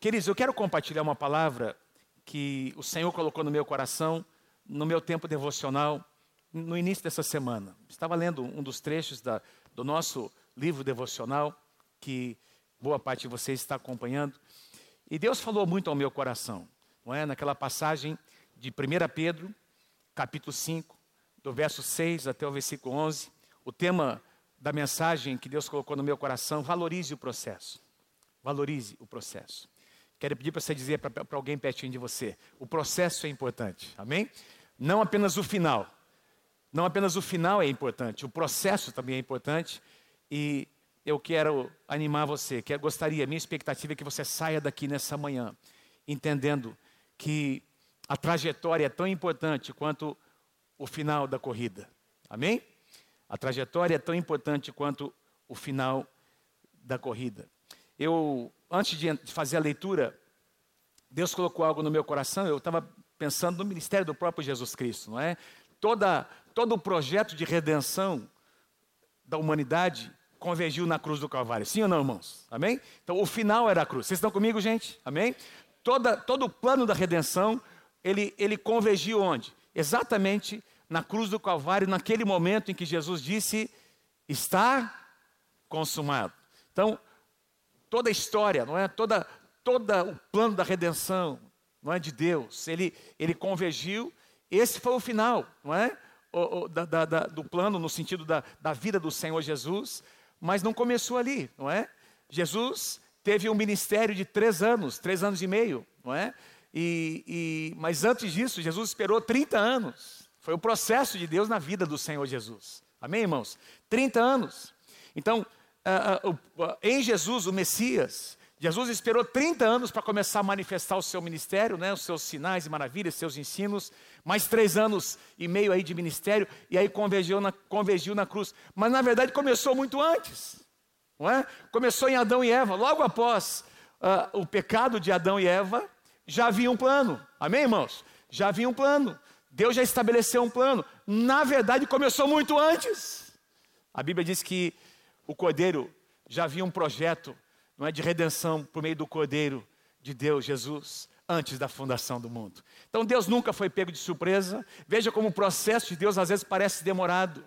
Queridos, eu quero compartilhar uma palavra que o Senhor colocou no meu coração, no meu tempo devocional, no início dessa semana. Estava lendo um dos trechos da, do nosso livro devocional, que boa parte de vocês está acompanhando. E Deus falou muito ao meu coração, não é? Naquela passagem de 1 Pedro, capítulo 5, do verso 6 até o versículo 11. O tema da mensagem que Deus colocou no meu coração, valorize o processo. Valorize o processo. Quero pedir para você dizer para alguém pertinho de você: o processo é importante, amém? Não apenas o final. Não apenas o final é importante, o processo também é importante. E eu quero animar você, que gostaria, minha expectativa é que você saia daqui nessa manhã, entendendo que a trajetória é tão importante quanto o final da corrida. Amém? A trajetória é tão importante quanto o final da corrida. Eu antes de fazer a leitura, Deus colocou algo no meu coração, eu estava pensando no ministério do próprio Jesus Cristo, não é? Toda, todo o projeto de redenção da humanidade convergiu na cruz do Calvário. Sim ou não, irmãos? Amém? Então o final era a cruz. Vocês estão comigo, gente? Amém? Toda, todo o plano da redenção, ele, ele convergiu onde? Exatamente na cruz do Calvário, naquele momento em que Jesus disse: está consumado. Então, toda a história, não é? Toda, toda o plano da redenção, não é de Deus. Ele, ele convergiu. Esse foi o final, não é? O, o, da, da, da, do plano no sentido da, da vida do Senhor Jesus, mas não começou ali, não é? Jesus teve um ministério de três anos, três anos e meio, não é? E, e, mas antes disso, Jesus esperou 30 anos. Foi o processo de Deus na vida do Senhor Jesus. Amém, irmãos? 30 anos. Então, em Jesus, o Messias, Jesus esperou 30 anos para começar a manifestar o seu ministério, né, os seus sinais e maravilhas, seus ensinos, mais três anos e meio aí de ministério, e aí convergiu na, convergiu na cruz. Mas na verdade começou muito antes, não é? Começou em Adão e Eva, logo após uh, o pecado de Adão e Eva, já havia um plano, amém, irmãos? Já havia um plano, Deus já estabeleceu um plano, na verdade começou muito antes. A Bíblia diz que o cordeiro já havia um projeto não é, de redenção por meio do cordeiro de Deus, Jesus, antes da fundação do mundo. Então Deus nunca foi pego de surpresa. Veja como o processo de Deus às vezes parece demorado,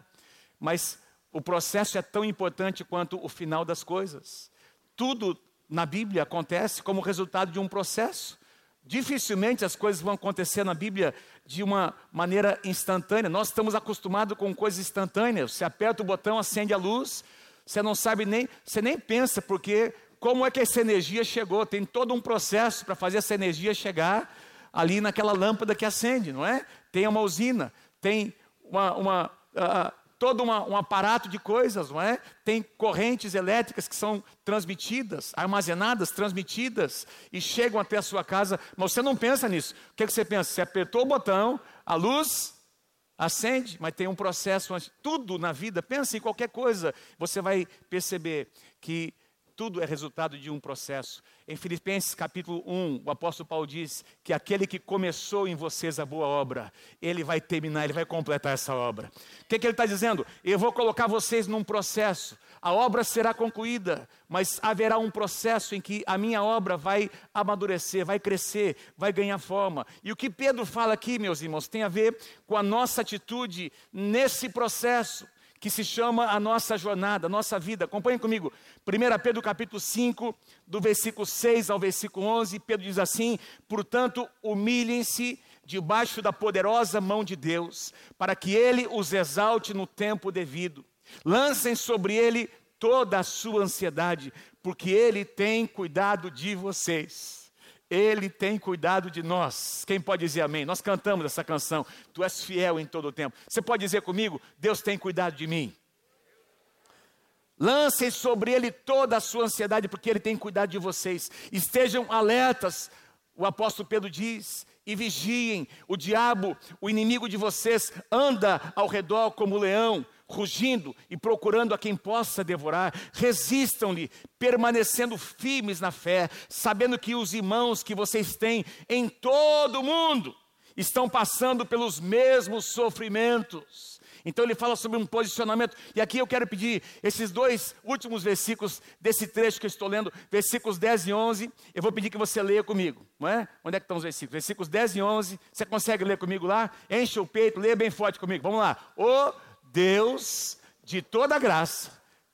mas o processo é tão importante quanto o final das coisas. Tudo na Bíblia acontece como resultado de um processo. Dificilmente as coisas vão acontecer na Bíblia de uma maneira instantânea. Nós estamos acostumados com coisas instantâneas. Você aperta o botão, acende a luz, você não sabe nem, você nem pensa porque como é que essa energia chegou. Tem todo um processo para fazer essa energia chegar ali naquela lâmpada que acende, não é? Tem uma usina, tem uma, uma uh, todo uma, um aparato de coisas, não é? Tem correntes elétricas que são transmitidas, armazenadas, transmitidas e chegam até a sua casa, mas você não pensa nisso. O que, é que você pensa? Você apertou o botão, a luz acende, mas tem um processo, tudo na vida, pensa em qualquer coisa, você vai perceber que tudo é resultado de um processo. Em Filipenses capítulo 1, o apóstolo Paulo diz que aquele que começou em vocês a boa obra, ele vai terminar, ele vai completar essa obra. O que, que ele está dizendo? Eu vou colocar vocês num processo. A obra será concluída, mas haverá um processo em que a minha obra vai amadurecer, vai crescer, vai ganhar forma. E o que Pedro fala aqui, meus irmãos, tem a ver com a nossa atitude nesse processo que se chama a nossa jornada, a nossa vida. Acompanhe comigo. 1 Pedro capítulo 5, do versículo 6 ao versículo 11, Pedro diz assim: "Portanto, humilhem-se debaixo da poderosa mão de Deus, para que ele os exalte no tempo devido. Lancem sobre ele toda a sua ansiedade, porque ele tem cuidado de vocês." Ele tem cuidado de nós. Quem pode dizer amém? Nós cantamos essa canção. Tu és fiel em todo o tempo. Você pode dizer comigo? Deus tem cuidado de mim. Lancem sobre ele toda a sua ansiedade, porque ele tem cuidado de vocês. Estejam alertas, o apóstolo Pedro diz, e vigiem. O diabo, o inimigo de vocês, anda ao redor como leão, rugindo e procurando a quem possa devorar. Resistam-lhe, permanecendo firmes na fé, sabendo que os irmãos que vocês têm em todo o mundo estão passando pelos mesmos sofrimentos. Então ele fala sobre um posicionamento. E aqui eu quero pedir esses dois últimos versículos desse trecho que eu estou lendo, versículos 10 e 11. Eu vou pedir que você leia comigo, não é? Onde é que estão os versículos? Versículos 10 e 11. Você consegue ler comigo lá? Enche o peito, leia bem forte comigo. Vamos lá. O Deus de toda graça,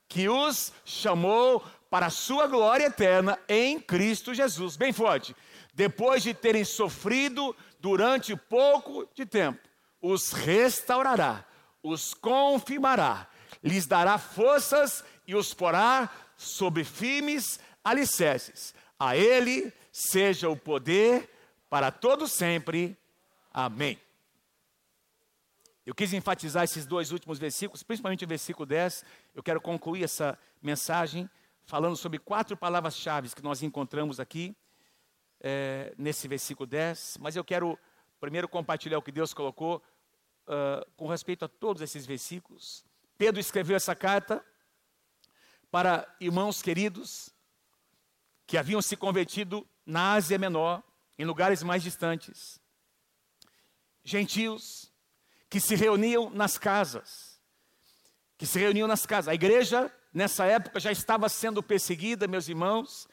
que os chamou para a sua glória eterna em Cristo Jesus. Bem forte. Depois de terem sofrido durante pouco de tempo, os restaurará os confirmará, lhes dará forças e os porá sobre firmes alicerces. A Ele seja o poder para todo sempre. Amém. Eu quis enfatizar esses dois últimos versículos, principalmente o versículo 10. Eu quero concluir essa mensagem falando sobre quatro palavras-chave que nós encontramos aqui, é, nesse versículo 10. Mas eu quero primeiro compartilhar o que Deus colocou uh, com respeito a todos esses versículos. Pedro escreveu essa carta para irmãos queridos que haviam se convertido na Ásia Menor, em lugares mais distantes. Gentios que se reuniam nas casas, que se reuniam nas casas. A igreja, nessa época, já estava sendo perseguida, meus irmãos,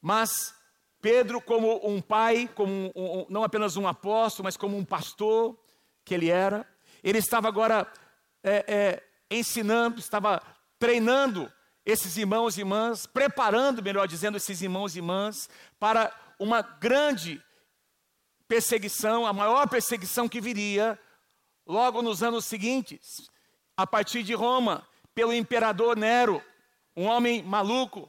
mas Pedro, como um pai, como um, um, não apenas um apóstolo, mas como um pastor que ele era, ele estava agora é, é, ensinando, estava treinando esses irmãos e irmãs, preparando, melhor dizendo, esses irmãos e irmãs para uma grande perseguição, a maior perseguição que viria logo nos anos seguintes, a partir de Roma, pelo imperador Nero, um homem maluco,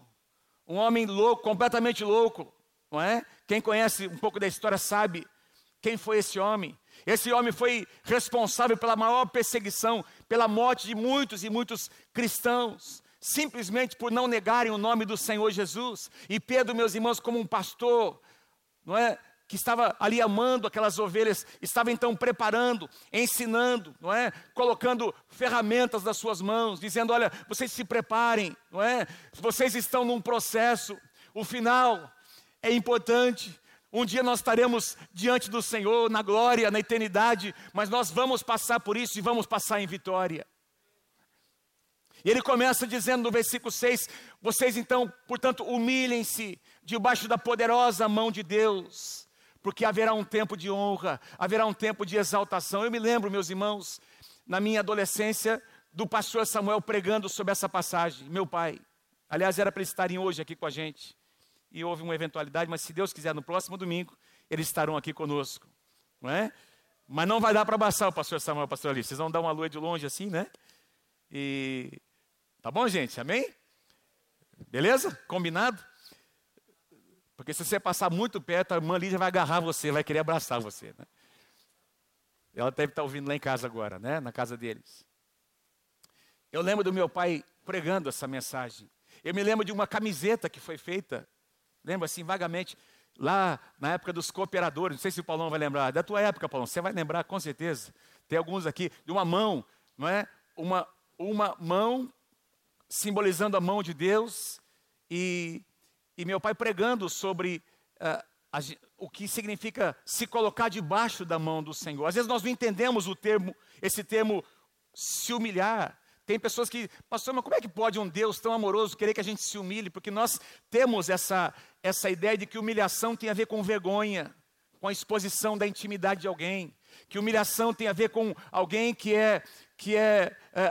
um homem louco, completamente louco, não é? Quem conhece um pouco da história sabe quem foi esse homem. Esse homem foi responsável pela maior perseguição, pela morte de muitos e muitos cristãos, simplesmente por não negarem o nome do Senhor Jesus. E Pedro, meus irmãos, como um pastor, não é? Que estava ali amando aquelas ovelhas, estava então preparando, ensinando, não é? Colocando ferramentas nas suas mãos, dizendo: "Olha, vocês se preparem, não é? Vocês estão num processo, o final é importante. Um dia nós estaremos diante do Senhor, na glória, na eternidade, mas nós vamos passar por isso e vamos passar em vitória. E ele começa dizendo no versículo 6: Vocês então, portanto, humilhem-se debaixo da poderosa mão de Deus, porque haverá um tempo de honra, haverá um tempo de exaltação. Eu me lembro, meus irmãos, na minha adolescência, do pastor Samuel pregando sobre essa passagem, meu pai. Aliás, era para eles estarem hoje aqui com a gente e houve uma eventualidade, mas se Deus quiser, no próximo domingo, eles estarão aqui conosco. Não é? Mas não vai dar para abraçar o pastor Samuel pastor Ali. Vocês vão dar uma lua de longe assim, né? E. Tá bom, gente? Amém? Beleza? Combinado? Porque se você passar muito perto, a irmã Lídia vai agarrar você, vai querer abraçar você. Né? Ela deve estar ouvindo lá em casa agora, né? Na casa deles. Eu lembro do meu pai pregando essa mensagem. Eu me lembro de uma camiseta que foi feita Lembra assim, vagamente, lá na época dos cooperadores, não sei se o Paulão vai lembrar, da tua época, Paulão, você vai lembrar com certeza. Tem alguns aqui, de uma mão, não é? Uma, uma mão simbolizando a mão de Deus, e, e meu pai pregando sobre uh, a, o que significa se colocar debaixo da mão do Senhor. Às vezes nós não entendemos o termo, esse termo se humilhar, tem pessoas que, pastor, mas como é que pode um Deus tão amoroso querer que a gente se humilhe? Porque nós temos essa, essa ideia de que humilhação tem a ver com vergonha, com a exposição da intimidade de alguém, que humilhação tem a ver com alguém que é, que é, é,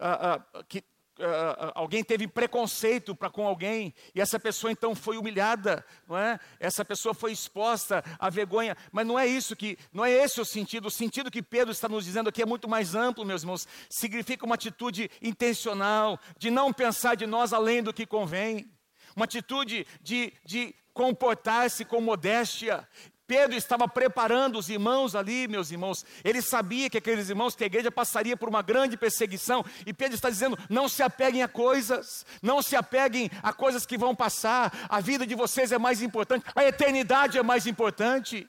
é que uh, alguém teve preconceito para com alguém e essa pessoa então foi humilhada, não é? Essa pessoa foi exposta à vergonha, mas não é isso que, não é esse o sentido. O sentido que Pedro está nos dizendo aqui é muito mais amplo, meus irmãos. Significa uma atitude intencional de não pensar de nós além do que convém, uma atitude de, de comportar-se com modéstia Pedro estava preparando os irmãos ali, meus irmãos. Ele sabia que aqueles irmãos, que a igreja passaria por uma grande perseguição. E Pedro está dizendo: não se apeguem a coisas, não se apeguem a coisas que vão passar. A vida de vocês é mais importante, a eternidade é mais importante.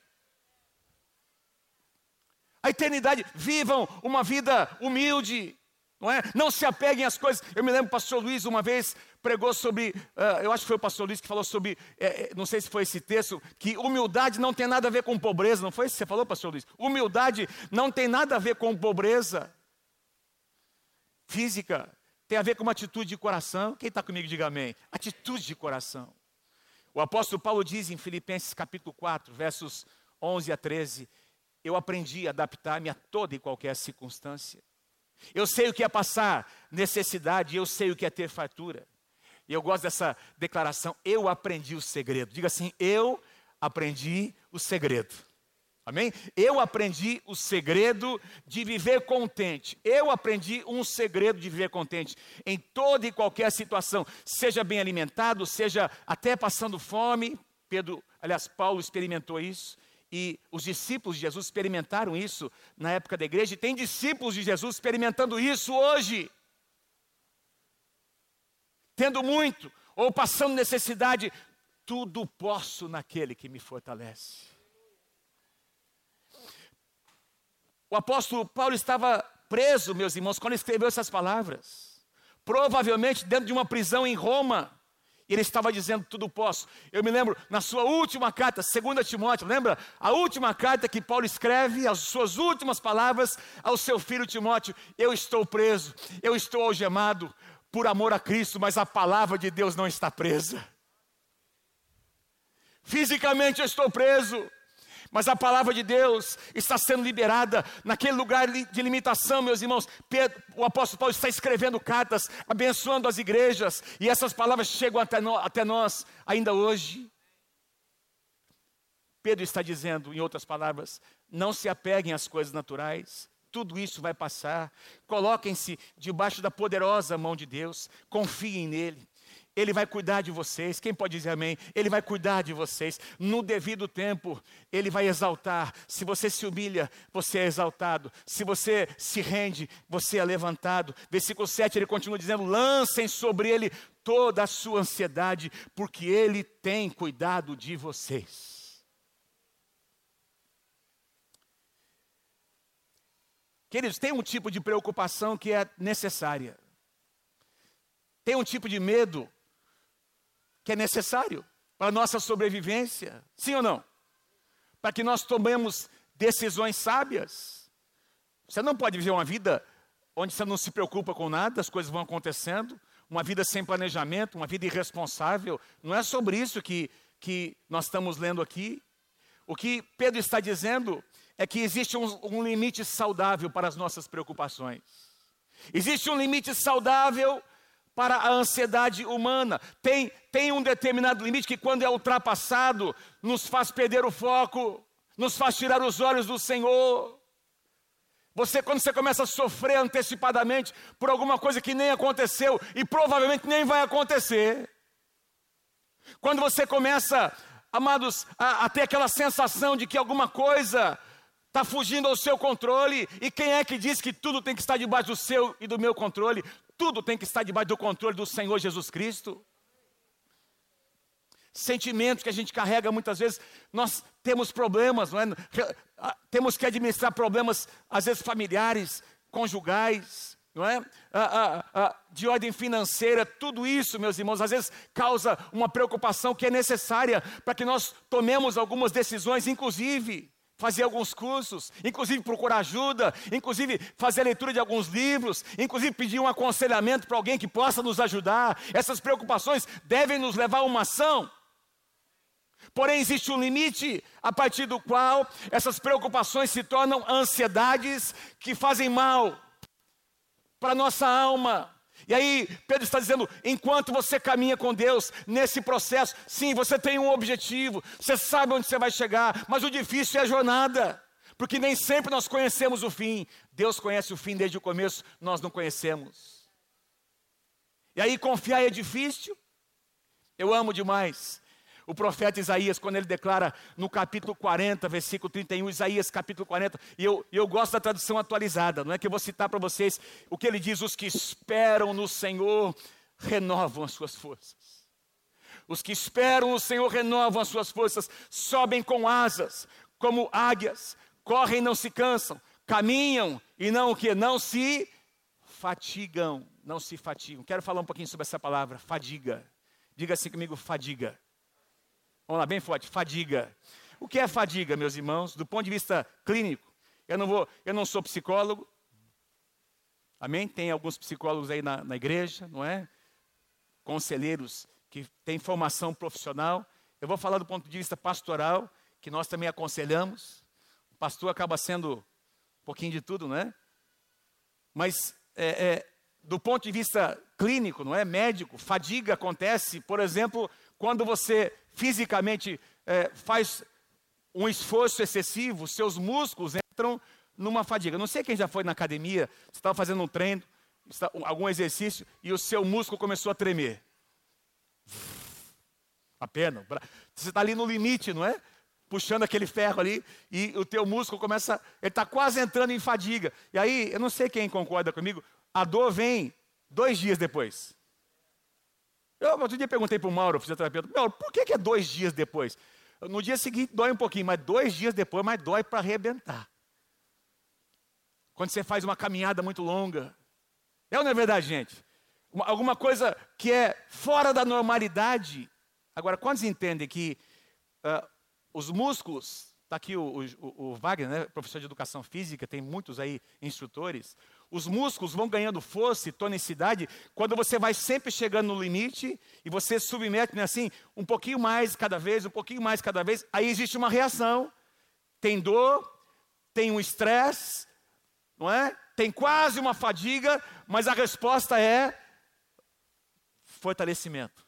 A eternidade, vivam uma vida humilde, não é? Não se apeguem às coisas. Eu me lembro, o pastor Luiz, uma vez pregou sobre, uh, eu acho que foi o pastor Luiz que falou sobre, é, não sei se foi esse texto, que humildade não tem nada a ver com pobreza. Não foi isso que você falou, pastor Luiz? Humildade não tem nada a ver com pobreza. física, tem a ver com uma atitude de coração. Quem está comigo, diga amém. Atitude de coração. O apóstolo Paulo diz em Filipenses capítulo 4, versos 11 a 13: Eu aprendi a adaptar-me a toda e qualquer circunstância. Eu sei o que é passar necessidade, eu sei o que é ter fartura. E eu gosto dessa declaração, eu aprendi o segredo. Diga assim, eu aprendi o segredo. Amém? Eu aprendi o segredo de viver contente. Eu aprendi um segredo de viver contente em toda e qualquer situação, seja bem alimentado, seja até passando fome. Pedro, aliás, Paulo experimentou isso e os discípulos de Jesus experimentaram isso na época da igreja, e tem discípulos de Jesus experimentando isso hoje. Tendo muito ou passando necessidade, tudo posso naquele que me fortalece. O apóstolo Paulo estava preso, meus irmãos, quando escreveu essas palavras. Provavelmente dentro de uma prisão em Roma. E ele estava dizendo: Tudo posso. Eu me lembro, na sua última carta, 2 Timóteo, lembra? A última carta que Paulo escreve, as suas últimas palavras ao seu filho Timóteo: Eu estou preso, eu estou algemado por amor a Cristo, mas a palavra de Deus não está presa. Fisicamente eu estou preso, mas a palavra de Deus está sendo liberada naquele lugar de limitação, meus irmãos. Pedro, o apóstolo Paulo está escrevendo cartas, abençoando as igrejas, e essas palavras chegam até, no, até nós ainda hoje. Pedro está dizendo, em outras palavras, não se apeguem às coisas naturais, tudo isso vai passar. Coloquem-se debaixo da poderosa mão de Deus, confiem nele. Ele vai cuidar de vocês. Quem pode dizer amém? Ele vai cuidar de vocês. No devido tempo, Ele vai exaltar. Se você se humilha, você é exaltado. Se você se rende, você é levantado. Versículo 7, ele continua dizendo: lancem sobre Ele toda a sua ansiedade, porque Ele tem cuidado de vocês. Queridos, tem um tipo de preocupação que é necessária. Tem um tipo de medo que é necessário para a nossa sobrevivência. Sim ou não? Para que nós tomemos decisões sábias. Você não pode viver uma vida onde você não se preocupa com nada, as coisas vão acontecendo, uma vida sem planejamento, uma vida irresponsável. Não é sobre isso que, que nós estamos lendo aqui. O que Pedro está dizendo é que existe um, um limite saudável para as nossas preocupações. Existe um limite saudável para a ansiedade humana. Tem, tem um determinado limite que, quando é ultrapassado, nos faz perder o foco, nos faz tirar os olhos do Senhor. Você, quando você começa a sofrer antecipadamente por alguma coisa que nem aconteceu e provavelmente nem vai acontecer, quando você começa, amados, a, a ter aquela sensação de que alguma coisa está fugindo ao seu controle, e quem é que diz que tudo tem que estar debaixo do seu e do meu controle? Tudo tem que estar debaixo do controle do Senhor Jesus Cristo. Sentimentos que a gente carrega muitas vezes, nós temos problemas, não é? Ah, temos que administrar problemas, às vezes familiares, conjugais, não é? Ah, ah, ah, de ordem financeira, tudo isso, meus irmãos, às vezes causa uma preocupação que é necessária para que nós tomemos algumas decisões, inclusive fazer alguns cursos, inclusive procurar ajuda, inclusive fazer a leitura de alguns livros, inclusive pedir um aconselhamento para alguém que possa nos ajudar. Essas preocupações devem nos levar a uma ação. Porém, existe um limite a partir do qual essas preocupações se tornam ansiedades que fazem mal para a nossa alma. E aí, Pedro está dizendo: enquanto você caminha com Deus nesse processo, sim, você tem um objetivo, você sabe onde você vai chegar, mas o difícil é a jornada, porque nem sempre nós conhecemos o fim. Deus conhece o fim desde o começo, nós não conhecemos. E aí, confiar é difícil. Eu amo demais o profeta Isaías, quando ele declara no capítulo 40, versículo 31, Isaías capítulo 40, e eu, eu gosto da tradução atualizada, não é que eu vou citar para vocês o que ele diz: os que esperam no Senhor renovam as suas forças. Os que esperam no Senhor renovam as suas forças, sobem com asas, como águias, correm e não se cansam, caminham e não o que? Não se fatigam, não se fatigam. Quero falar um pouquinho sobre essa palavra, fadiga. Diga assim comigo, fadiga. Vamos lá, bem forte. Fadiga. O que é fadiga, meus irmãos? Do ponto de vista clínico, eu não vou, eu não sou psicólogo, Amém? Tem alguns psicólogos aí na, na igreja, não é? Conselheiros que têm formação profissional. Eu vou falar do ponto de vista pastoral, que nós também aconselhamos. O pastor acaba sendo um pouquinho de tudo, não é? Mas é, é, do ponto de vista clínico, não é? Médico, fadiga acontece, por exemplo, quando você fisicamente é, faz um esforço excessivo, seus músculos entram numa fadiga. Não sei quem já foi na academia, você estava fazendo um treino, algum exercício, e o seu músculo começou a tremer. A pena. Você está ali no limite, não é? Puxando aquele ferro ali, e o teu músculo começa, ele está quase entrando em fadiga. E aí, eu não sei quem concorda comigo, a dor vem dois dias depois. Eu outro dia perguntei para o Mauro, fisioterapeuta, Mauro, por que, que é dois dias depois? No dia seguinte dói um pouquinho, mas dois dias depois, mas dói para arrebentar. Quando você faz uma caminhada muito longa. É ou não é verdade, gente? Uma, alguma coisa que é fora da normalidade. Agora, quantos entendem que uh, os músculos, está aqui o, o, o Wagner, né, professor de educação física, tem muitos aí instrutores, os músculos vão ganhando força e tonicidade quando você vai sempre chegando no limite e você submete né, assim, um pouquinho mais cada vez, um pouquinho mais cada vez. Aí existe uma reação. Tem dor, tem um estresse, não é? Tem quase uma fadiga, mas a resposta é fortalecimento.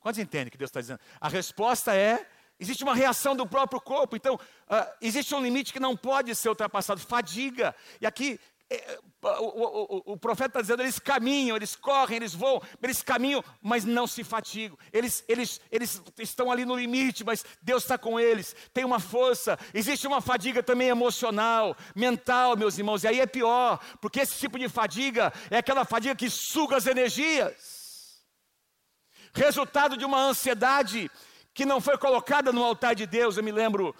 Quantos entendem o que Deus está dizendo? A resposta é Existe uma reação do próprio corpo, então uh, existe um limite que não pode ser ultrapassado, fadiga. E aqui o, o, o, profeta está dizendo, eles caminham, eles correm, eles voam, eles caminham, mas não se fatigam. Eles, eles, eles estão ali no limite, mas Deus está com eles. Tem uma força. Existe uma fadiga também emocional, mental, meus irmãos. E aí é pior, porque esse tipo de fadiga é aquela fadiga que suga as energias. Resultado de uma ansiedade que não foi colocada no altar de Deus. Eu me lembro,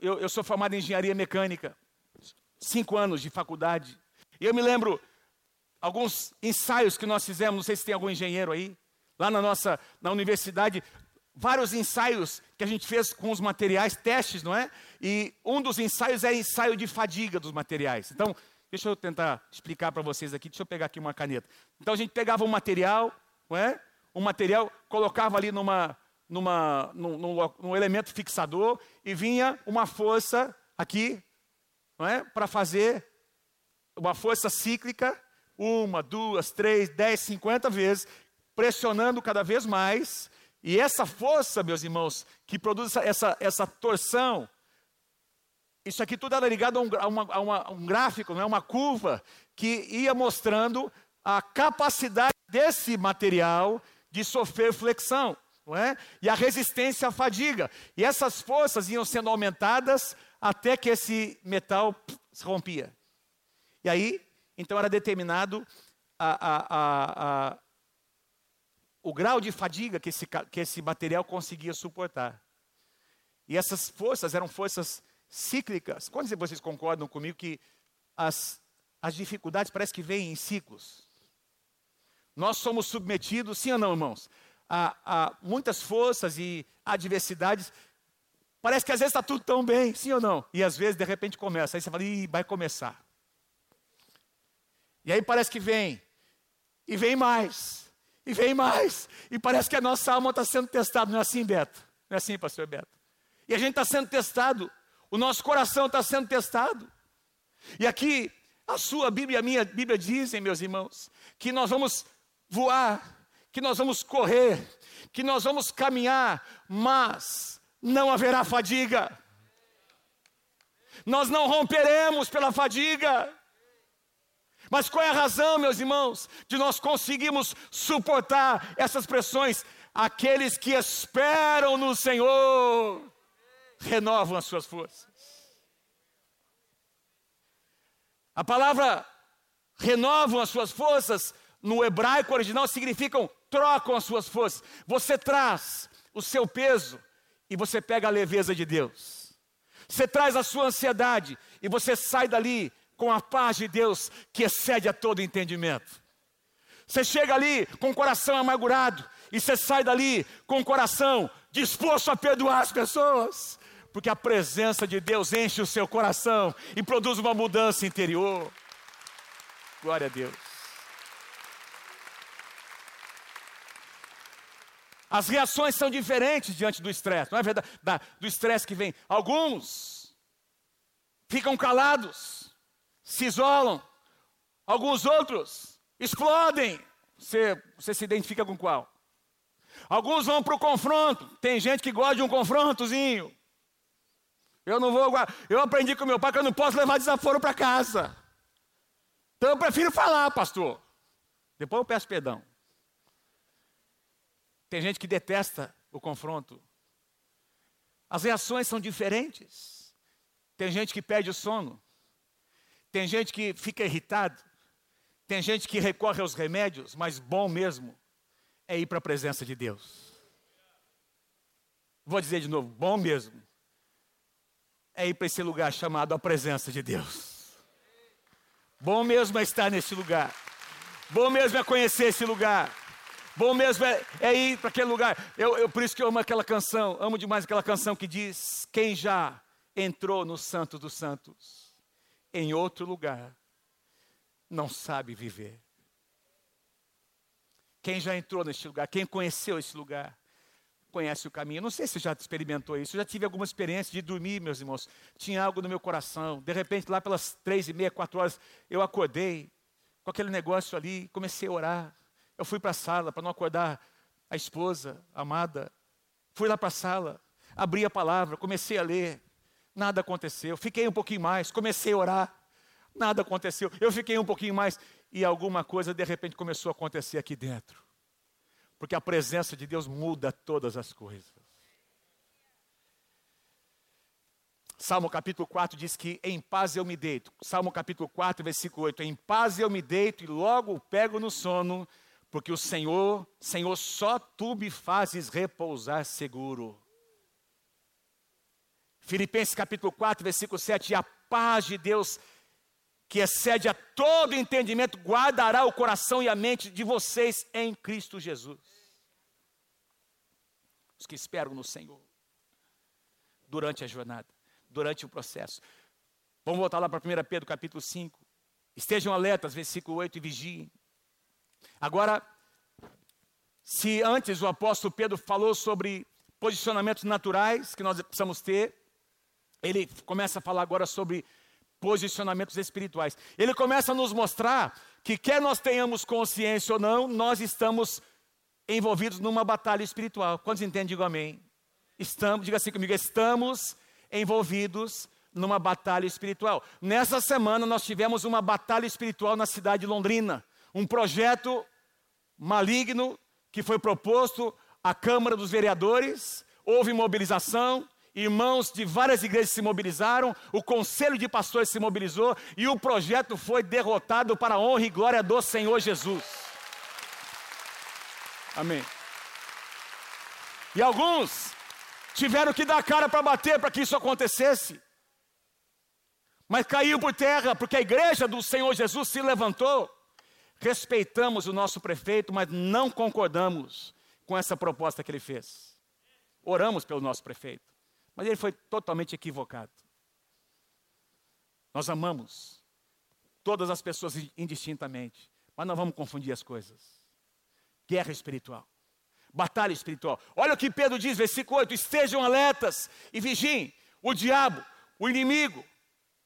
eu, eu sou formado em engenharia mecânica, cinco anos de faculdade. E eu me lembro alguns ensaios que nós fizemos, não sei se tem algum engenheiro aí, lá na nossa na universidade, vários ensaios que a gente fez com os materiais, testes, não é? E um dos ensaios é ensaio de fadiga dos materiais. Então, deixa eu tentar explicar para vocês aqui, deixa eu pegar aqui uma caneta. Então a gente pegava um material, não é? Um material, colocava ali numa, numa, num, num, num elemento fixador e vinha uma força aqui, não é? Para fazer uma força cíclica, uma, duas, três, dez, cinquenta vezes, pressionando cada vez mais. E essa força, meus irmãos, que produz essa, essa torção, isso aqui tudo era ligado a um, a uma, a uma, um gráfico, não é? uma curva, que ia mostrando a capacidade desse material de sofrer flexão. Não é? E a resistência à fadiga. E essas forças iam sendo aumentadas até que esse metal se rompia. E aí, então era determinado a, a, a, o grau de fadiga que esse, que esse material conseguia suportar. E essas forças eram forças cíclicas. Quantos de vocês concordam comigo que as, as dificuldades parece que vêm em ciclos? Nós somos submetidos, sim ou não, irmãos, a, a muitas forças e adversidades. Parece que às vezes está tudo tão bem, sim ou não? E às vezes, de repente, começa. Aí você fala, Ih, vai começar. E aí parece que vem, e vem mais, e vem mais, e parece que a nossa alma está sendo testada. Não é assim, Beto? Não é assim, pastor Beto? E a gente está sendo testado, o nosso coração está sendo testado. E aqui, a sua Bíblia e a minha Bíblia dizem, meus irmãos, que nós vamos voar, que nós vamos correr, que nós vamos caminhar, mas não haverá fadiga. Nós não romperemos pela fadiga. Mas qual é a razão, meus irmãos, de nós conseguirmos suportar essas pressões? Aqueles que esperam no Senhor renovam as suas forças. A palavra renovam as suas forças, no hebraico original, significam trocam as suas forças. Você traz o seu peso e você pega a leveza de Deus. Você traz a sua ansiedade e você sai dali com a paz de Deus que excede a todo entendimento. Você chega ali com o coração amargurado e você sai dali com o coração disposto a perdoar as pessoas, porque a presença de Deus enche o seu coração e produz uma mudança interior. Glória a Deus. As reações são diferentes diante do estresse, não é verdade? Da, do estresse que vem. Alguns ficam calados, se isolam. Alguns outros explodem. Você, você se identifica com qual? Alguns vão para o confronto. Tem gente que gosta de um confrontozinho. Eu não vou. Eu aprendi com meu pai que eu não posso levar desaforo para casa. Então eu prefiro falar, pastor. Depois eu peço perdão. Tem gente que detesta o confronto. As reações são diferentes. Tem gente que perde o sono. Tem gente que fica irritado. Tem gente que recorre aos remédios, mas bom mesmo é ir para a presença de Deus. Vou dizer de novo, bom mesmo é ir para esse lugar chamado a presença de Deus. Bom mesmo é estar nesse lugar. Bom mesmo é conhecer esse lugar. Bom mesmo é, é ir para aquele lugar. Eu, eu, por isso que eu amo aquela canção, amo demais aquela canção que diz: Quem já entrou no Santo dos Santos, em outro lugar, não sabe viver. Quem já entrou neste lugar, quem conheceu esse lugar, conhece o caminho. Não sei se já experimentou isso. Eu já tive alguma experiência de dormir, meus irmãos. Tinha algo no meu coração. De repente, lá pelas três e meia, quatro horas, eu acordei com aquele negócio ali, comecei a orar. Eu fui para a sala para não acordar a esposa amada. Fui lá para a sala, abri a palavra, comecei a ler. Nada aconteceu. Fiquei um pouquinho mais, comecei a orar. Nada aconteceu. Eu fiquei um pouquinho mais e alguma coisa de repente começou a acontecer aqui dentro. Porque a presença de Deus muda todas as coisas. Salmo capítulo 4 diz que em paz eu me deito. Salmo capítulo 4, versículo 8: Em paz eu me deito e logo pego no sono, porque o Senhor, Senhor, só tu me fazes repousar seguro. Filipenses capítulo 4, versículo 7, e a paz de Deus, que excede a todo entendimento, guardará o coração e a mente de vocês em Cristo Jesus. Os que esperam no Senhor, durante a jornada, durante o processo. Vamos voltar lá para 1 Pedro capítulo 5. Estejam alertas, versículo 8, e vigiem. Agora, se antes o apóstolo Pedro falou sobre posicionamentos naturais que nós precisamos ter, ele começa a falar agora sobre posicionamentos espirituais. Ele começa a nos mostrar que, quer nós tenhamos consciência ou não, nós estamos envolvidos numa batalha espiritual. Quantos entendem? Digo amém. Estamos, diga assim comigo, estamos envolvidos numa batalha espiritual. Nessa semana nós tivemos uma batalha espiritual na cidade de Londrina um projeto maligno que foi proposto à Câmara dos Vereadores, houve mobilização, irmãos de várias igrejas se mobilizaram, o conselho de pastores se mobilizou e o projeto foi derrotado para a honra e glória do Senhor Jesus. Amém. E alguns tiveram que dar cara para bater para que isso acontecesse. Mas caiu por terra, porque a igreja do Senhor Jesus se levantou respeitamos o nosso prefeito, mas não concordamos com essa proposta que ele fez. Oramos pelo nosso prefeito, mas ele foi totalmente equivocado. Nós amamos todas as pessoas indistintamente, mas não vamos confundir as coisas. Guerra espiritual, batalha espiritual. Olha o que Pedro diz, versículo 8: estejam alertas e vigiem. O diabo, o inimigo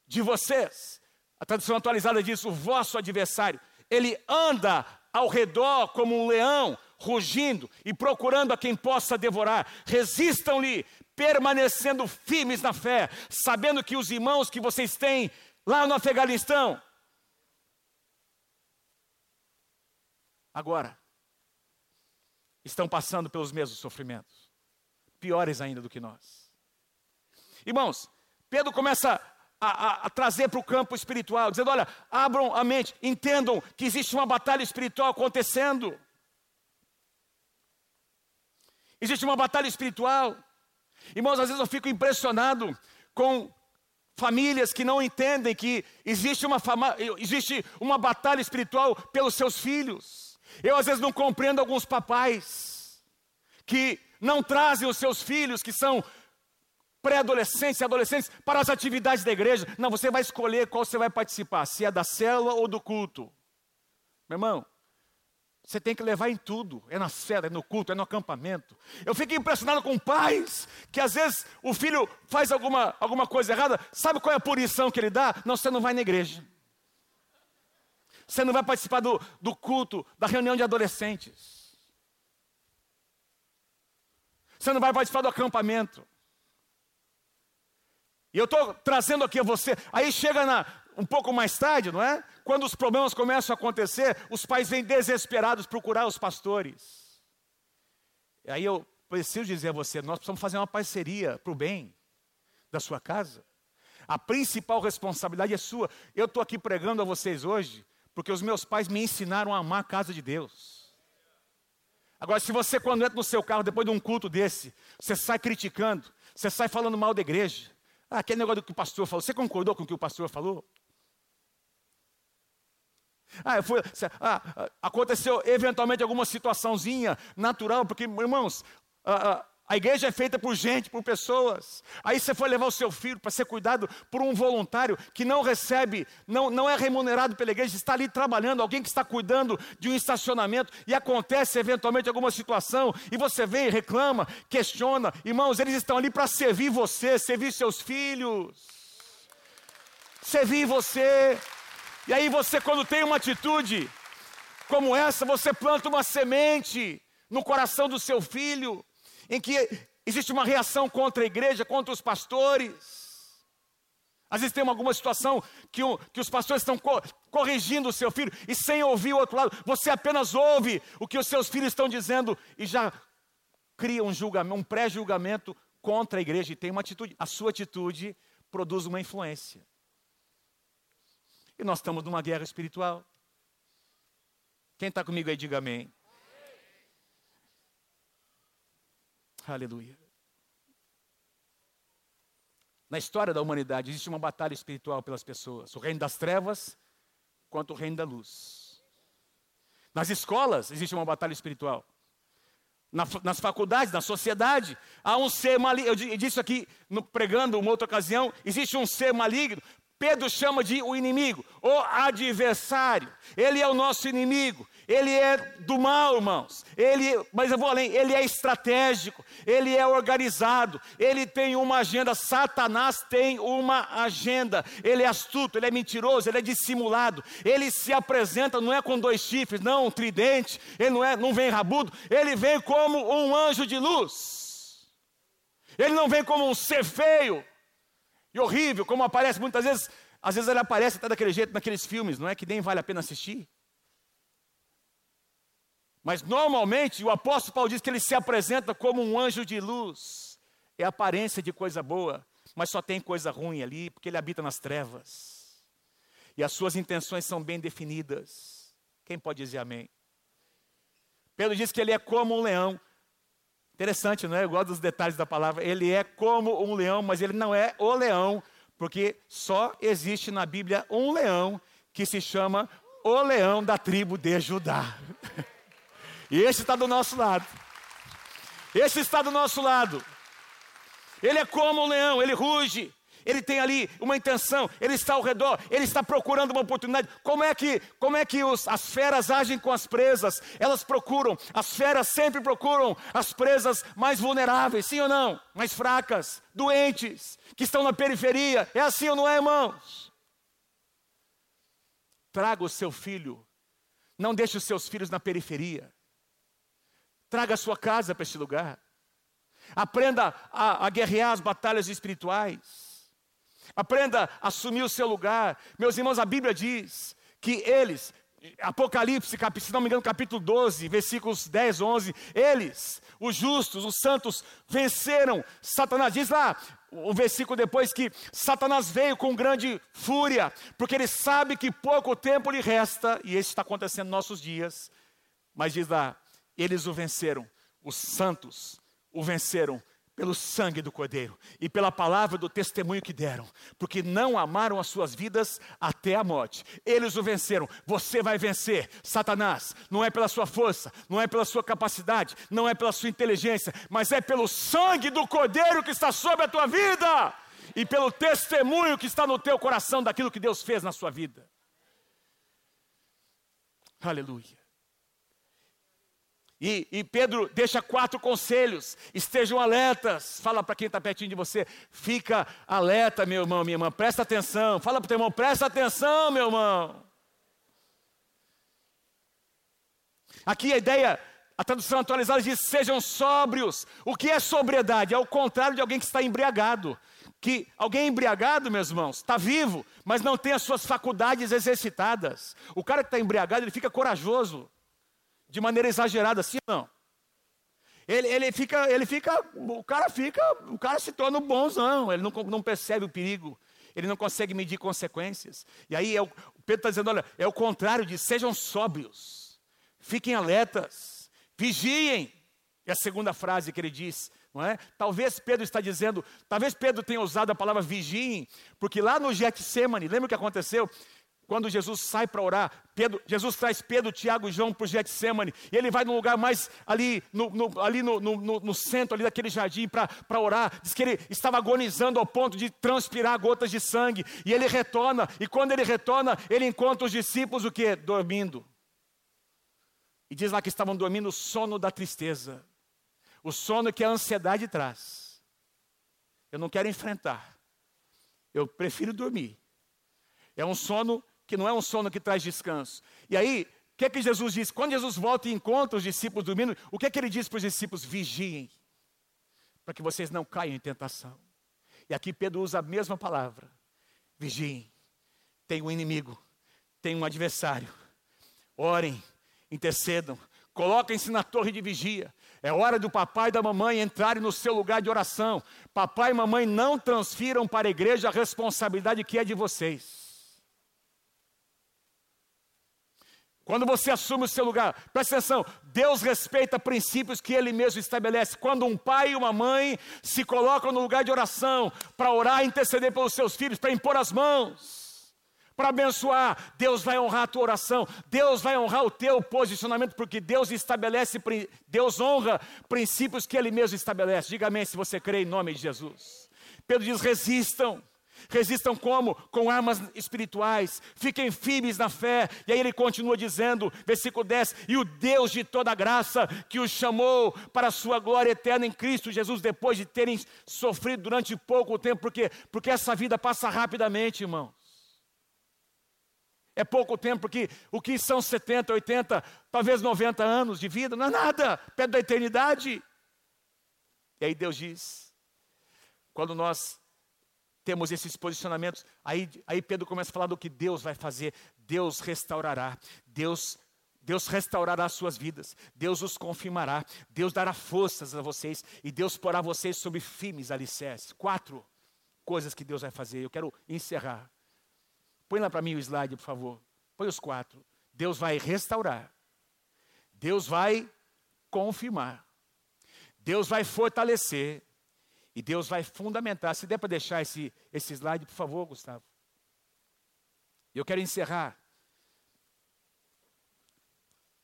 de vocês, a tradução atualizada diz: o vosso adversário, ele anda ao redor como um leão, rugindo e procurando a quem possa devorar. Resistam-lhe, permanecendo firmes na fé, sabendo que os irmãos que vocês têm lá no Afeganistão, agora, estão passando pelos mesmos sofrimentos, piores ainda do que nós. Irmãos, Pedro começa a, a, a trazer para o campo espiritual, dizendo: olha, abram a mente, entendam que existe uma batalha espiritual acontecendo. Existe uma batalha espiritual. Irmãos, às vezes eu fico impressionado com famílias que não entendem que existe uma, fama, existe uma batalha espiritual pelos seus filhos. Eu às vezes não compreendo alguns papais que não trazem os seus filhos, que são pré-adolescentes e adolescentes para as atividades da igreja. Não, você vai escolher qual você vai participar, se é da célula ou do culto. Meu irmão, você tem que levar em tudo. É na cela, é no culto, é no acampamento. Eu fico impressionado com pais que às vezes o filho faz alguma, alguma coisa errada. Sabe qual é a punição que ele dá? Não, você não vai na igreja. Você não vai participar do, do culto, da reunião de adolescentes. Você não vai participar do acampamento. E eu estou trazendo aqui a você. Aí chega na, um pouco mais tarde, não é? Quando os problemas começam a acontecer, os pais vêm desesperados procurar os pastores. E aí eu preciso dizer a você: nós precisamos fazer uma parceria para o bem da sua casa. A principal responsabilidade é sua. Eu estou aqui pregando a vocês hoje, porque os meus pais me ensinaram a amar a casa de Deus. Agora, se você, quando entra no seu carro, depois de um culto desse, você sai criticando, você sai falando mal da igreja, ah, aquele negócio do que o pastor falou, você concordou com o que o pastor falou? Ah, foi, ah, aconteceu eventualmente alguma situaçãozinha natural, porque, irmãos, a, a igreja é feita por gente, por pessoas. Aí você foi levar o seu filho para ser cuidado por um voluntário que não recebe, não, não é remunerado pela igreja, está ali trabalhando, alguém que está cuidando de um estacionamento e acontece eventualmente alguma situação e você vem, reclama, questiona. Irmãos, eles estão ali para servir você, servir seus filhos, servir você. E aí você, quando tem uma atitude como essa, você planta uma semente no coração do seu filho, em que existe uma reação contra a igreja, contra os pastores. Às vezes tem alguma situação que, o, que os pastores estão co corrigindo o seu filho e sem ouvir o outro lado, você apenas ouve o que os seus filhos estão dizendo e já cria um julgamento, um pré-julgamento contra a igreja e tem uma atitude. A sua atitude produz uma influência. E nós estamos numa guerra espiritual. Quem está comigo aí, diga amém. Aleluia. Na história da humanidade existe uma batalha espiritual pelas pessoas: o reino das trevas contra o reino da luz. Nas escolas existe uma batalha espiritual. Na, nas faculdades, na sociedade, há um ser maligno. Eu disse aqui, no, pregando uma outra ocasião: existe um ser maligno Pedro chama de o inimigo, o adversário. Ele é o nosso inimigo. Ele é do mal, irmãos. Ele, mas eu vou além, ele é estratégico, ele é organizado, ele tem uma agenda. Satanás tem uma agenda. Ele é astuto, ele é mentiroso, ele é dissimulado. Ele se apresenta não é com dois chifres, não, um tridente, ele não é, não vem rabudo, ele vem como um anjo de luz. Ele não vem como um ser feio, e horrível, como aparece muitas vezes. Às vezes ele aparece até daquele jeito naqueles filmes, não é que nem vale a pena assistir. Mas normalmente o apóstolo Paulo diz que ele se apresenta como um anjo de luz. É aparência de coisa boa, mas só tem coisa ruim ali, porque ele habita nas trevas. E as suas intenções são bem definidas. Quem pode dizer amém? Pedro diz que ele é como um leão. Interessante, não é? Eu gosto dos detalhes da palavra. Ele é como um leão, mas ele não é o leão, porque só existe na Bíblia um leão que se chama o leão da tribo de Judá. E esse está do nosso lado. Esse está do nosso lado. Ele é como um leão, ele ruge, ele tem ali uma intenção, ele está ao redor, ele está procurando uma oportunidade. Como é que, como é que os, as feras agem com as presas? Elas procuram, as feras sempre procuram as presas mais vulneráveis, sim ou não? Mais fracas, doentes, que estão na periferia. É assim ou não é, irmãos? Traga o seu filho, não deixe os seus filhos na periferia. Traga a sua casa para este lugar. Aprenda a, a guerrear as batalhas espirituais. Aprenda a assumir o seu lugar. Meus irmãos, a Bíblia diz que eles, Apocalipse, se não me engano, capítulo 12, versículos 10, 11, eles, os justos, os santos, venceram Satanás. Diz lá, o versículo depois que Satanás veio com grande fúria, porque ele sabe que pouco tempo lhe resta, e isso está acontecendo nos nossos dias. Mas diz lá, eles o venceram, os santos o venceram pelo sangue do Cordeiro e pela palavra do testemunho que deram, porque não amaram as suas vidas até a morte. Eles o venceram. Você vai vencer, Satanás. Não é pela sua força, não é pela sua capacidade, não é pela sua inteligência, mas é pelo sangue do Cordeiro que está sobre a tua vida e pelo testemunho que está no teu coração daquilo que Deus fez na sua vida. Aleluia. E, e, Pedro deixa quatro conselhos: estejam alertas. Fala para quem está pertinho de você, fica alerta, meu irmão, minha irmã, presta atenção. Fala para o teu irmão, presta atenção, meu irmão. Aqui a ideia, a tradução atualizada diz: sejam sóbrios. O que é sobriedade? É o contrário de alguém que está embriagado. Que alguém embriagado, meus irmãos, está vivo, mas não tem as suas faculdades exercitadas. O cara que está embriagado, ele fica corajoso de maneira exagerada, assim não. Ele, ele, fica, ele fica, o cara fica, o cara se torna um bonzão, ele não, não percebe o perigo, ele não consegue medir consequências. E aí é o Pedro está dizendo: olha, é o contrário de sejam sóbrios, fiquem alertas, vigiem. É a segunda frase que ele diz, não é? Talvez Pedro está dizendo, talvez Pedro tenha usado a palavra vigiem, porque lá no Getsemane, lembra o que aconteceu? Quando Jesus sai para orar, Pedro, Jesus traz Pedro, Tiago e João para o Getsemane, e ele vai no lugar mais ali no, no ali no, no, no, centro ali daquele jardim para orar. Diz que ele estava agonizando ao ponto de transpirar gotas de sangue, e ele retorna, e quando ele retorna, ele encontra os discípulos o que? Dormindo. E diz lá que estavam dormindo o sono da tristeza, o sono que a ansiedade traz. Eu não quero enfrentar, eu prefiro dormir. É um sono que não é um sono que traz descanso. E aí, o que é que Jesus diz? Quando Jesus volta e encontra os discípulos dormindo, o que é que ele diz para os discípulos? Vigiem, para que vocês não caiam em tentação. E aqui Pedro usa a mesma palavra: vigiem. Tem um inimigo, tem um adversário. Orem, intercedam, coloquem-se na torre de vigia. É hora do papai e da mamãe entrarem no seu lugar de oração. Papai e mamãe não transfiram para a igreja a responsabilidade que é de vocês. Quando você assume o seu lugar, presta atenção, Deus respeita princípios que Ele mesmo estabelece. Quando um pai e uma mãe se colocam no lugar de oração, para orar e interceder pelos seus filhos, para impor as mãos, para abençoar, Deus vai honrar a tua oração, Deus vai honrar o teu posicionamento, porque Deus estabelece, Deus honra princípios que Ele mesmo estabelece. Diga amém se você crê em nome de Jesus. Pedro diz: resistam. Resistam como? Com armas espirituais. Fiquem firmes na fé. E aí ele continua dizendo, versículo 10: E o Deus de toda graça, que os chamou para a sua glória eterna em Cristo Jesus, depois de terem sofrido durante pouco tempo, porque, porque essa vida passa rapidamente, irmãos. É pouco tempo, porque o que são 70, 80, talvez 90 anos de vida, não é nada, perto da eternidade. E aí Deus diz: quando nós temos esses posicionamentos. Aí, aí Pedro começa a falar do que Deus vai fazer. Deus restaurará. Deus Deus restaurará as suas vidas, Deus os confirmará, Deus dará forças a vocês e Deus porá vocês sobre firmes alicerces. Quatro coisas que Deus vai fazer. Eu quero encerrar. Põe lá para mim o slide, por favor. Põe os quatro. Deus vai restaurar. Deus vai confirmar. Deus vai fortalecer. E Deus vai fundamentar. Se der para deixar esse, esse slide, por favor, Gustavo. Eu quero encerrar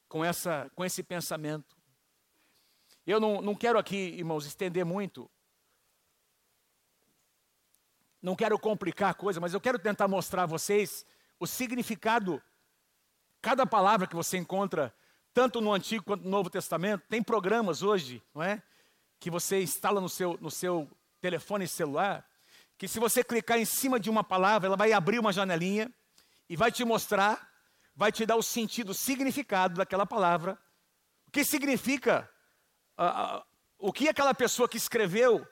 com, essa, com esse pensamento. Eu não, não quero aqui, irmãos, estender muito. Não quero complicar a coisa, mas eu quero tentar mostrar a vocês o significado. Cada palavra que você encontra, tanto no Antigo quanto no Novo Testamento, tem programas hoje, não é? Que você instala no seu, no seu telefone celular, que se você clicar em cima de uma palavra, ela vai abrir uma janelinha e vai te mostrar, vai te dar o sentido, o significado daquela palavra. O que significa, uh, o que aquela pessoa que escreveu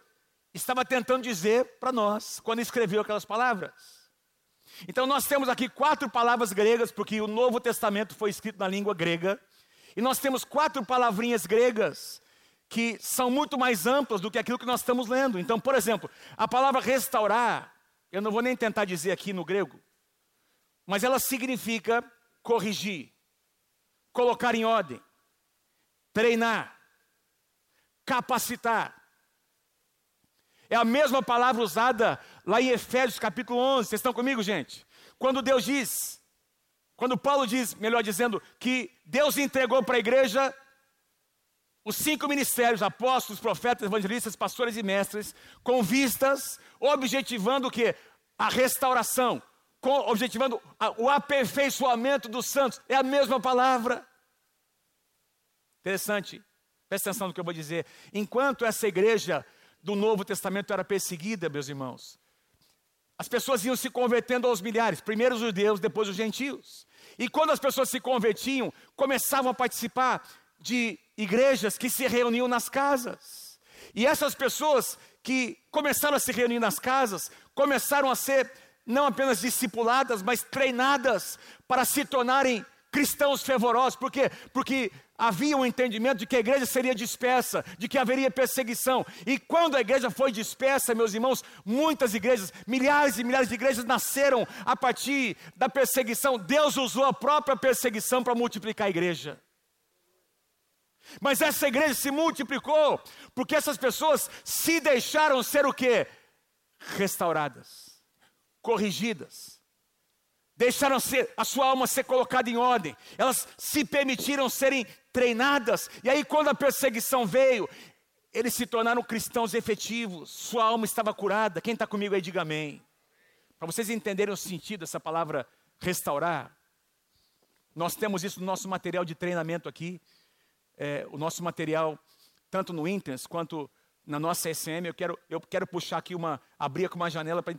estava tentando dizer para nós quando escreveu aquelas palavras. Então nós temos aqui quatro palavras gregas, porque o Novo Testamento foi escrito na língua grega. E nós temos quatro palavrinhas gregas que são muito mais amplas do que aquilo que nós estamos lendo. Então, por exemplo, a palavra restaurar, eu não vou nem tentar dizer aqui no grego, mas ela significa corrigir, colocar em ordem, treinar, capacitar. É a mesma palavra usada lá em Efésios capítulo 11. Vocês estão comigo, gente? Quando Deus diz, quando Paulo diz, melhor dizendo, que Deus entregou para a igreja os cinco ministérios, apóstolos, profetas, evangelistas, pastores e mestres, com vistas, objetivando o que? A restauração, objetivando o aperfeiçoamento dos santos. É a mesma palavra. Interessante. Presta atenção no que eu vou dizer. Enquanto essa igreja do Novo Testamento era perseguida, meus irmãos, as pessoas iam se convertendo aos milhares, primeiro os judeus, depois os gentios. E quando as pessoas se convertiam, começavam a participar de igrejas que se reuniam nas casas. E essas pessoas que começaram a se reunir nas casas, começaram a ser não apenas discipuladas, mas treinadas para se tornarem cristãos fervorosos. Por quê? Porque havia um entendimento de que a igreja seria dispersa, de que haveria perseguição. E quando a igreja foi dispersa, meus irmãos, muitas igrejas, milhares e milhares de igrejas nasceram a partir da perseguição. Deus usou a própria perseguição para multiplicar a igreja. Mas essa igreja se multiplicou porque essas pessoas se deixaram ser o quê? Restauradas, corrigidas. Deixaram ser, a sua alma ser colocada em ordem. Elas se permitiram serem treinadas. E aí, quando a perseguição veio, eles se tornaram cristãos efetivos. Sua alma estava curada. Quem está comigo aí, diga amém. Para vocês entenderem o sentido dessa palavra restaurar, nós temos isso no nosso material de treinamento aqui é, o nosso material, tanto no Intens quanto na nossa SM. Eu quero, eu quero puxar aqui uma, abrir aqui uma janela para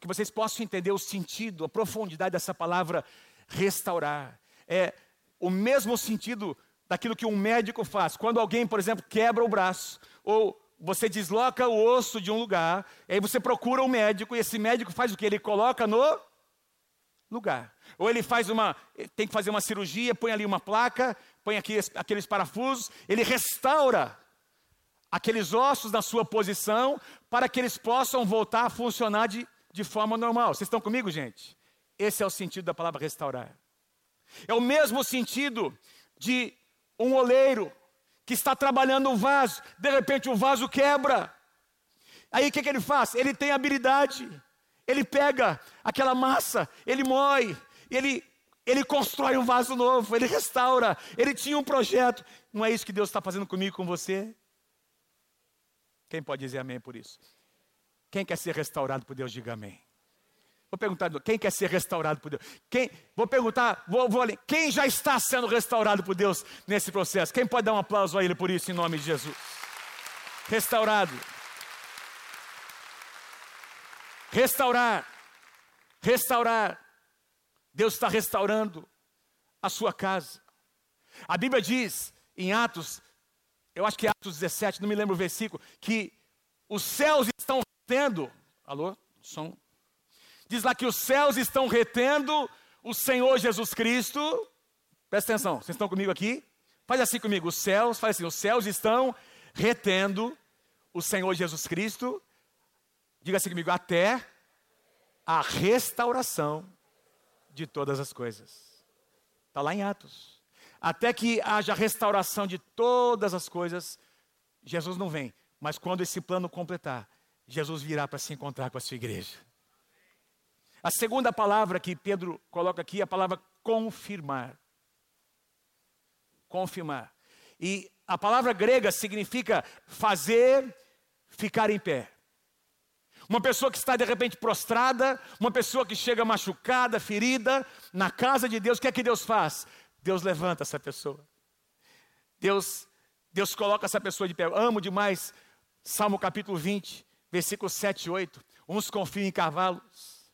que vocês possam entender o sentido, a profundidade dessa palavra restaurar. É o mesmo sentido daquilo que um médico faz. Quando alguém, por exemplo, quebra o braço, ou você desloca o osso de um lugar, aí você procura um médico, e esse médico faz o que? Ele coloca no lugar. Ou ele faz uma, tem que fazer uma cirurgia, põe ali uma placa, põe aqui aqueles parafusos, ele restaura aqueles ossos na sua posição para que eles possam voltar a funcionar de, de forma normal. Vocês estão comigo, gente? Esse é o sentido da palavra restaurar. É o mesmo sentido de um oleiro que está trabalhando um vaso, de repente o vaso quebra. Aí o que, que ele faz? Ele tem habilidade ele pega aquela massa, ele moe, ele, ele constrói um vaso novo, ele restaura, ele tinha um projeto. Não é isso que Deus está fazendo comigo com você? Quem pode dizer amém por isso? Quem quer ser restaurado por Deus, diga amém. Vou perguntar, quem quer ser restaurado por Deus? Quem, vou perguntar, vou, vou quem já está sendo restaurado por Deus nesse processo? Quem pode dar um aplauso a Ele por isso, em nome de Jesus? Restaurado. Restaurar. Restaurar. Deus está restaurando a sua casa. A Bíblia diz em Atos, eu acho que é Atos 17, não me lembro o versículo, que os céus estão retendo. Alô? Som. Diz lá que os céus estão retendo o Senhor Jesus Cristo. Presta atenção, vocês estão comigo aqui? Faz assim comigo, os céus, faz assim, os céus estão retendo o Senhor Jesus Cristo Diga assim comigo, até a restauração de todas as coisas. Está lá em Atos. Até que haja restauração de todas as coisas, Jesus não vem. Mas quando esse plano completar, Jesus virá para se encontrar com a sua igreja. A segunda palavra que Pedro coloca aqui é a palavra confirmar. Confirmar. E a palavra grega significa fazer ficar em pé. Uma pessoa que está de repente prostrada, uma pessoa que chega machucada, ferida, na casa de Deus, o que é que Deus faz? Deus levanta essa pessoa. Deus, Deus coloca essa pessoa de pé. Eu amo demais Salmo capítulo 20, versículos 7 e 8. Uns confiam em cavalos,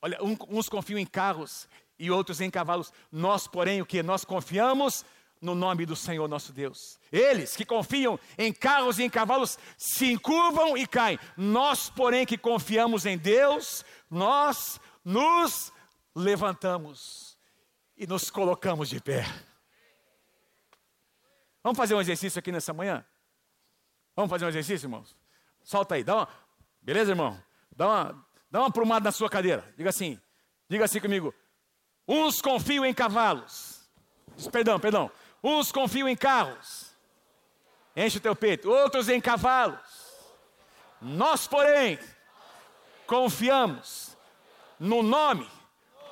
olha, uns confiam em carros e outros em cavalos. Nós, porém, o que? Nós confiamos no nome do Senhor nosso Deus. Eles que confiam em carros e em cavalos se encurvam e caem. Nós, porém, que confiamos em Deus, nós nos levantamos e nos colocamos de pé. Vamos fazer um exercício aqui nessa manhã? Vamos fazer um exercício, irmãos? Solta aí, dá uma. Beleza, irmão? Dá uma, dá uma prumada na sua cadeira. Diga assim, diga assim comigo. Uns confiam em cavalos. Perdão, perdão. Uns confiam em carros, enche o teu peito, outros em cavalos. Nós, porém, confiamos no nome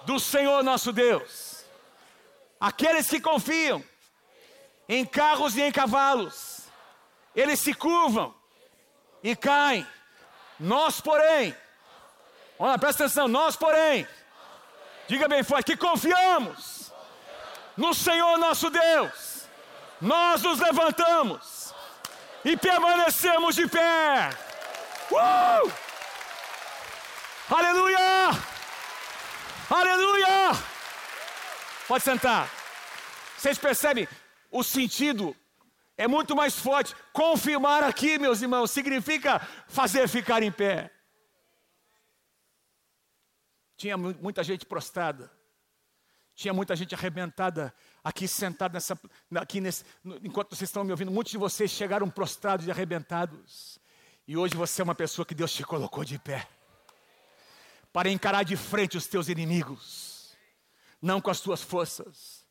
do Senhor nosso Deus. Aqueles que confiam em carros e em cavalos, eles se curvam e caem. Nós, porém, Olha, presta atenção, nós porém, diga bem forte, que confiamos no Senhor nosso Deus, nós nos levantamos e permanecemos de pé. Uh! Aleluia! Aleluia! Pode sentar. Vocês percebem? O sentido é muito mais forte. Confirmar aqui, meus irmãos, significa fazer ficar em pé. Tinha muita gente prostrada. Tinha muita gente arrebentada aqui sentada nessa, aqui nesse, enquanto vocês estão me ouvindo. Muitos de vocês chegaram prostrados e arrebentados. E hoje você é uma pessoa que Deus te colocou de pé para encarar de frente os teus inimigos, não com as tuas forças,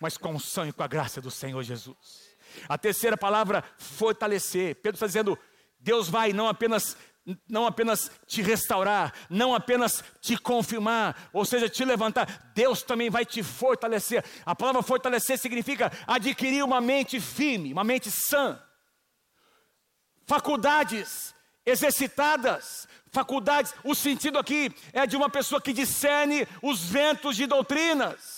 mas com o sangue e com a graça do Senhor Jesus. A terceira palavra, fortalecer. Pedro está dizendo: Deus vai não apenas não apenas te restaurar, não apenas te confirmar, ou seja, te levantar, Deus também vai te fortalecer. A palavra fortalecer significa adquirir uma mente firme, uma mente sã, faculdades exercitadas, faculdades. O sentido aqui é de uma pessoa que discerne os ventos de doutrinas.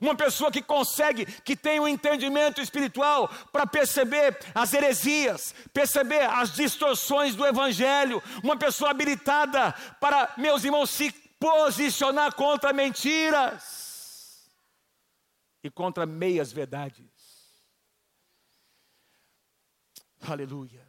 Uma pessoa que consegue, que tem um entendimento espiritual para perceber as heresias, perceber as distorções do Evangelho. Uma pessoa habilitada para, meus irmãos, se posicionar contra mentiras e contra meias verdades. Aleluia.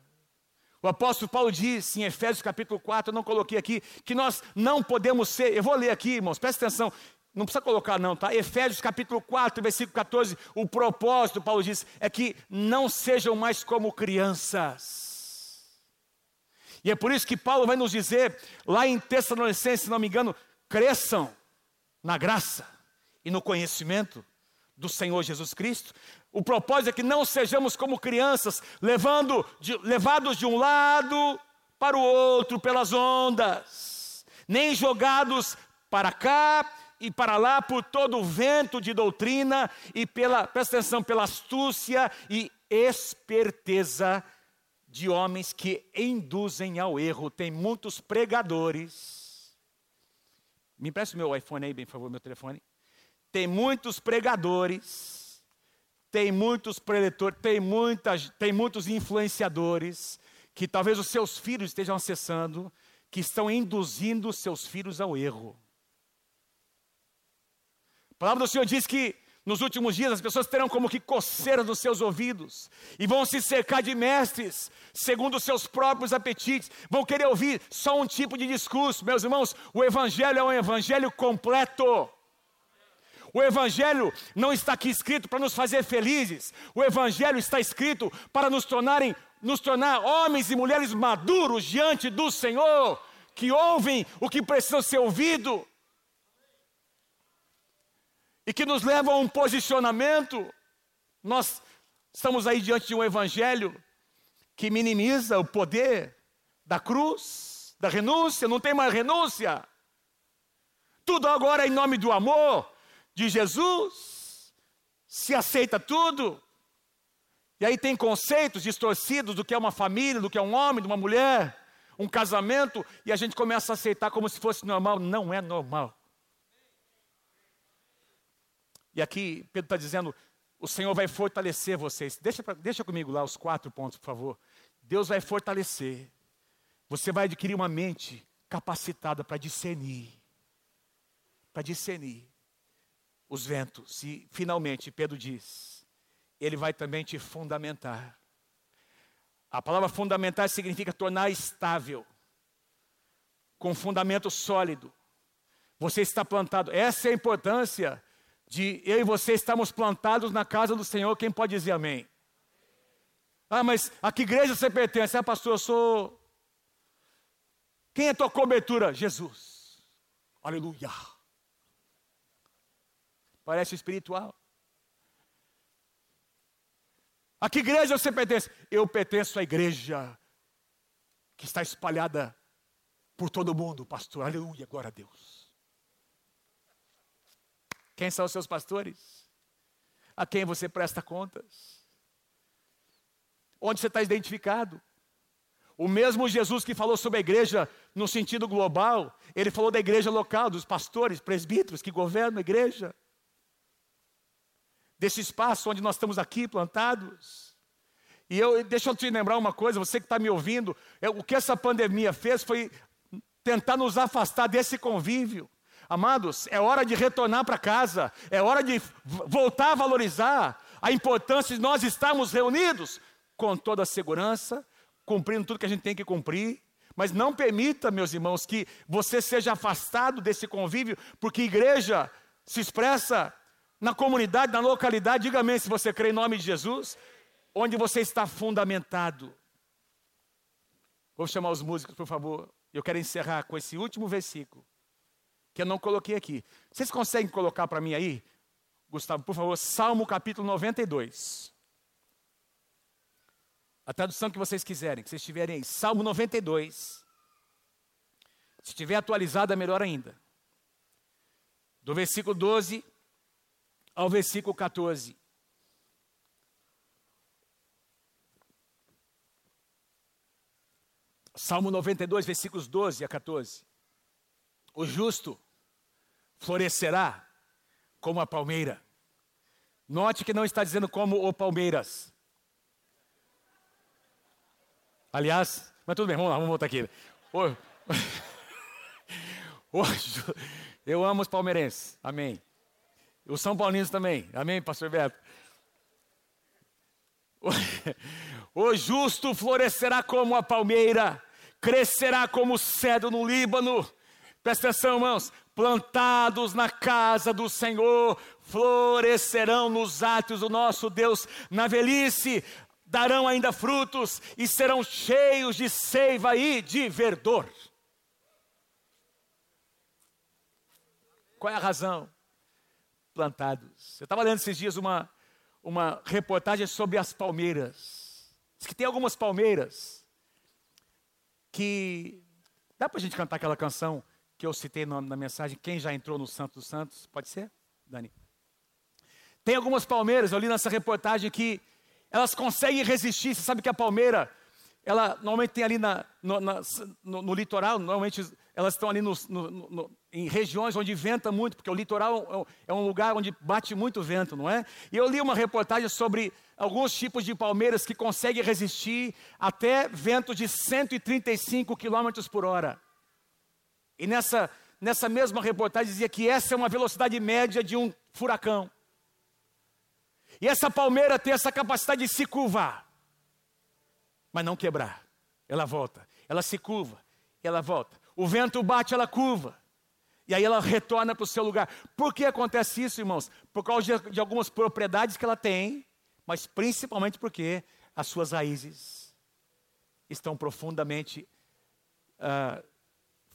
O apóstolo Paulo diz em Efésios capítulo 4, eu não coloquei aqui, que nós não podemos ser, eu vou ler aqui, irmãos, presta atenção, não precisa colocar, não, tá? Efésios capítulo 4, versículo 14. O propósito, Paulo diz, é que não sejam mais como crianças. E é por isso que Paulo vai nos dizer, lá em Tessalonicenses, se não me engano, cresçam na graça e no conhecimento do Senhor Jesus Cristo. O propósito é que não sejamos como crianças, levando de, levados de um lado para o outro pelas ondas, nem jogados para cá e para lá por todo o vento de doutrina e pela, presta atenção, pela astúcia e esperteza de homens que induzem ao erro. Tem muitos pregadores. Me empresta o meu iPhone aí, bem, por favor, meu telefone. Tem muitos pregadores, tem muitos preletores, tem, muitas, tem muitos influenciadores que talvez os seus filhos estejam acessando, que estão induzindo seus filhos ao erro. A palavra do Senhor diz que nos últimos dias as pessoas terão como que coceiras nos seus ouvidos e vão se cercar de mestres segundo os seus próprios apetites, vão querer ouvir só um tipo de discurso. Meus irmãos, o evangelho é um evangelho completo. O Evangelho não está aqui escrito para nos fazer felizes. O Evangelho está escrito para nos tornarem, nos tornar homens e mulheres maduros diante do Senhor, que ouvem o que precisa ser ouvido e que nos levam a um posicionamento. Nós estamos aí diante de um evangelho que minimiza o poder da cruz, da renúncia, não tem mais renúncia. Tudo agora em nome do amor de Jesus. Se aceita tudo. E aí tem conceitos distorcidos do que é uma família, do que é um homem, de uma mulher, um casamento, e a gente começa a aceitar como se fosse normal. Não é normal. E aqui Pedro está dizendo: o Senhor vai fortalecer vocês. Deixa, deixa comigo lá os quatro pontos, por favor. Deus vai fortalecer. Você vai adquirir uma mente capacitada para discernir. Para discernir os ventos. E finalmente, Pedro diz: Ele vai também te fundamentar. A palavra fundamentar significa tornar estável, com fundamento sólido. Você está plantado. Essa é a importância de eu e você estamos plantados na casa do Senhor, quem pode dizer amém? Ah, mas a que igreja você pertence? Ah, pastor, eu sou. Quem é tua cobertura? Jesus. Aleluia. Parece espiritual. A que igreja você pertence? Eu pertenço à igreja que está espalhada por todo o mundo, pastor. Aleluia, glória a Deus. Quem são os seus pastores? A quem você presta contas? Onde você está identificado? O mesmo Jesus que falou sobre a igreja no sentido global, ele falou da igreja local, dos pastores, presbíteros que governam a igreja. Desse espaço onde nós estamos aqui plantados. E eu, deixa eu te lembrar uma coisa, você que está me ouvindo, é, o que essa pandemia fez foi tentar nos afastar desse convívio. Amados, é hora de retornar para casa, é hora de voltar a valorizar a importância de nós estarmos reunidos com toda a segurança, cumprindo tudo que a gente tem que cumprir. Mas não permita, meus irmãos, que você seja afastado desse convívio, porque igreja se expressa na comunidade, na localidade. Diga amém se você crê em nome de Jesus, onde você está fundamentado. Vou chamar os músicos, por favor. Eu quero encerrar com esse último versículo, que eu não coloquei aqui. Vocês conseguem colocar para mim aí, Gustavo, por favor, Salmo capítulo 92. A tradução que vocês quiserem, que vocês tiverem aí. Salmo 92. Se estiver atualizada, melhor ainda. Do versículo 12 ao versículo 14. Salmo 92, versículos 12 a 14. O justo florescerá como a palmeira. Note que não está dizendo como o Palmeiras. Aliás, mas tudo bem, vamos lá, vamos voltar aqui. Hoje, eu amo os palmeirenses, amém. Os São Paulinos também, amém, pastor Beto. O justo florescerá como a palmeira, crescerá como o cedro no Líbano. Presta atenção, irmãos. Plantados na casa do Senhor, florescerão nos átrios do nosso Deus. Na velhice, darão ainda frutos e serão cheios de seiva e de verdor. Qual é a razão? Plantados. Eu estava lendo esses dias uma, uma reportagem sobre as palmeiras. Diz que tem algumas palmeiras que. Dá para a gente cantar aquela canção que eu citei na, na mensagem? Quem já entrou no Santo dos Santos? Pode ser, Dani? Tem algumas palmeiras, eu li nessa reportagem que elas conseguem resistir. Você sabe que a palmeira, ela normalmente tem ali na, no, na, no, no litoral, normalmente elas estão ali no, em regiões onde venta muito, porque o litoral é, é um lugar onde bate muito vento, não é? E eu li uma reportagem sobre alguns tipos de palmeiras que conseguem resistir até ventos de 135 km por hora. E nessa, nessa mesma reportagem dizia que essa é uma velocidade média de um furacão. E essa palmeira tem essa capacidade de se curvar, mas não quebrar. Ela volta, ela se curva, ela volta. O vento bate, ela curva. E aí ela retorna para o seu lugar. Por que acontece isso, irmãos? Por causa de, de algumas propriedades que ela tem, mas principalmente porque as suas raízes estão profundamente uh,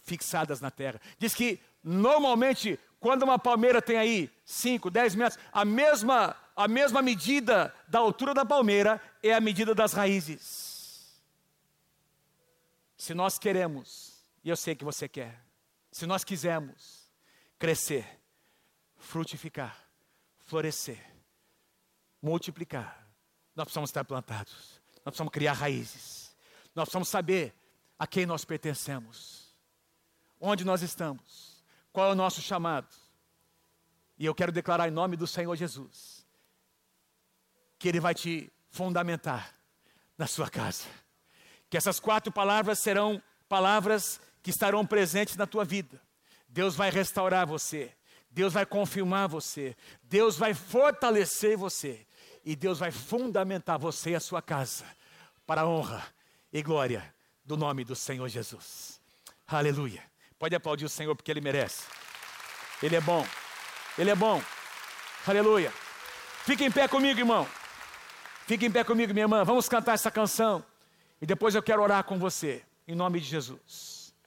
fixadas na terra. Diz que normalmente, quando uma palmeira tem aí 5, 10 metros, a mesma a mesma medida da altura da palmeira é a medida das raízes. Se nós queremos, e eu sei que você quer, se nós quisermos crescer, frutificar, florescer, multiplicar, nós precisamos estar plantados, nós precisamos criar raízes, nós precisamos saber a quem nós pertencemos, onde nós estamos, qual é o nosso chamado. E eu quero declarar em nome do Senhor Jesus que Ele vai te fundamentar na sua casa. Que essas quatro palavras serão palavras que estarão presentes na tua vida. Deus vai restaurar você, Deus vai confirmar você, Deus vai fortalecer você e Deus vai fundamentar você e a sua casa para a honra e glória do nome do Senhor Jesus. Aleluia. Pode aplaudir o Senhor porque Ele merece. Ele é bom. Ele é bom. Aleluia. Fique em pé comigo, irmão. Fique em pé comigo, minha irmã. Vamos cantar essa canção. E depois eu quero orar com você. Em nome de Jesus.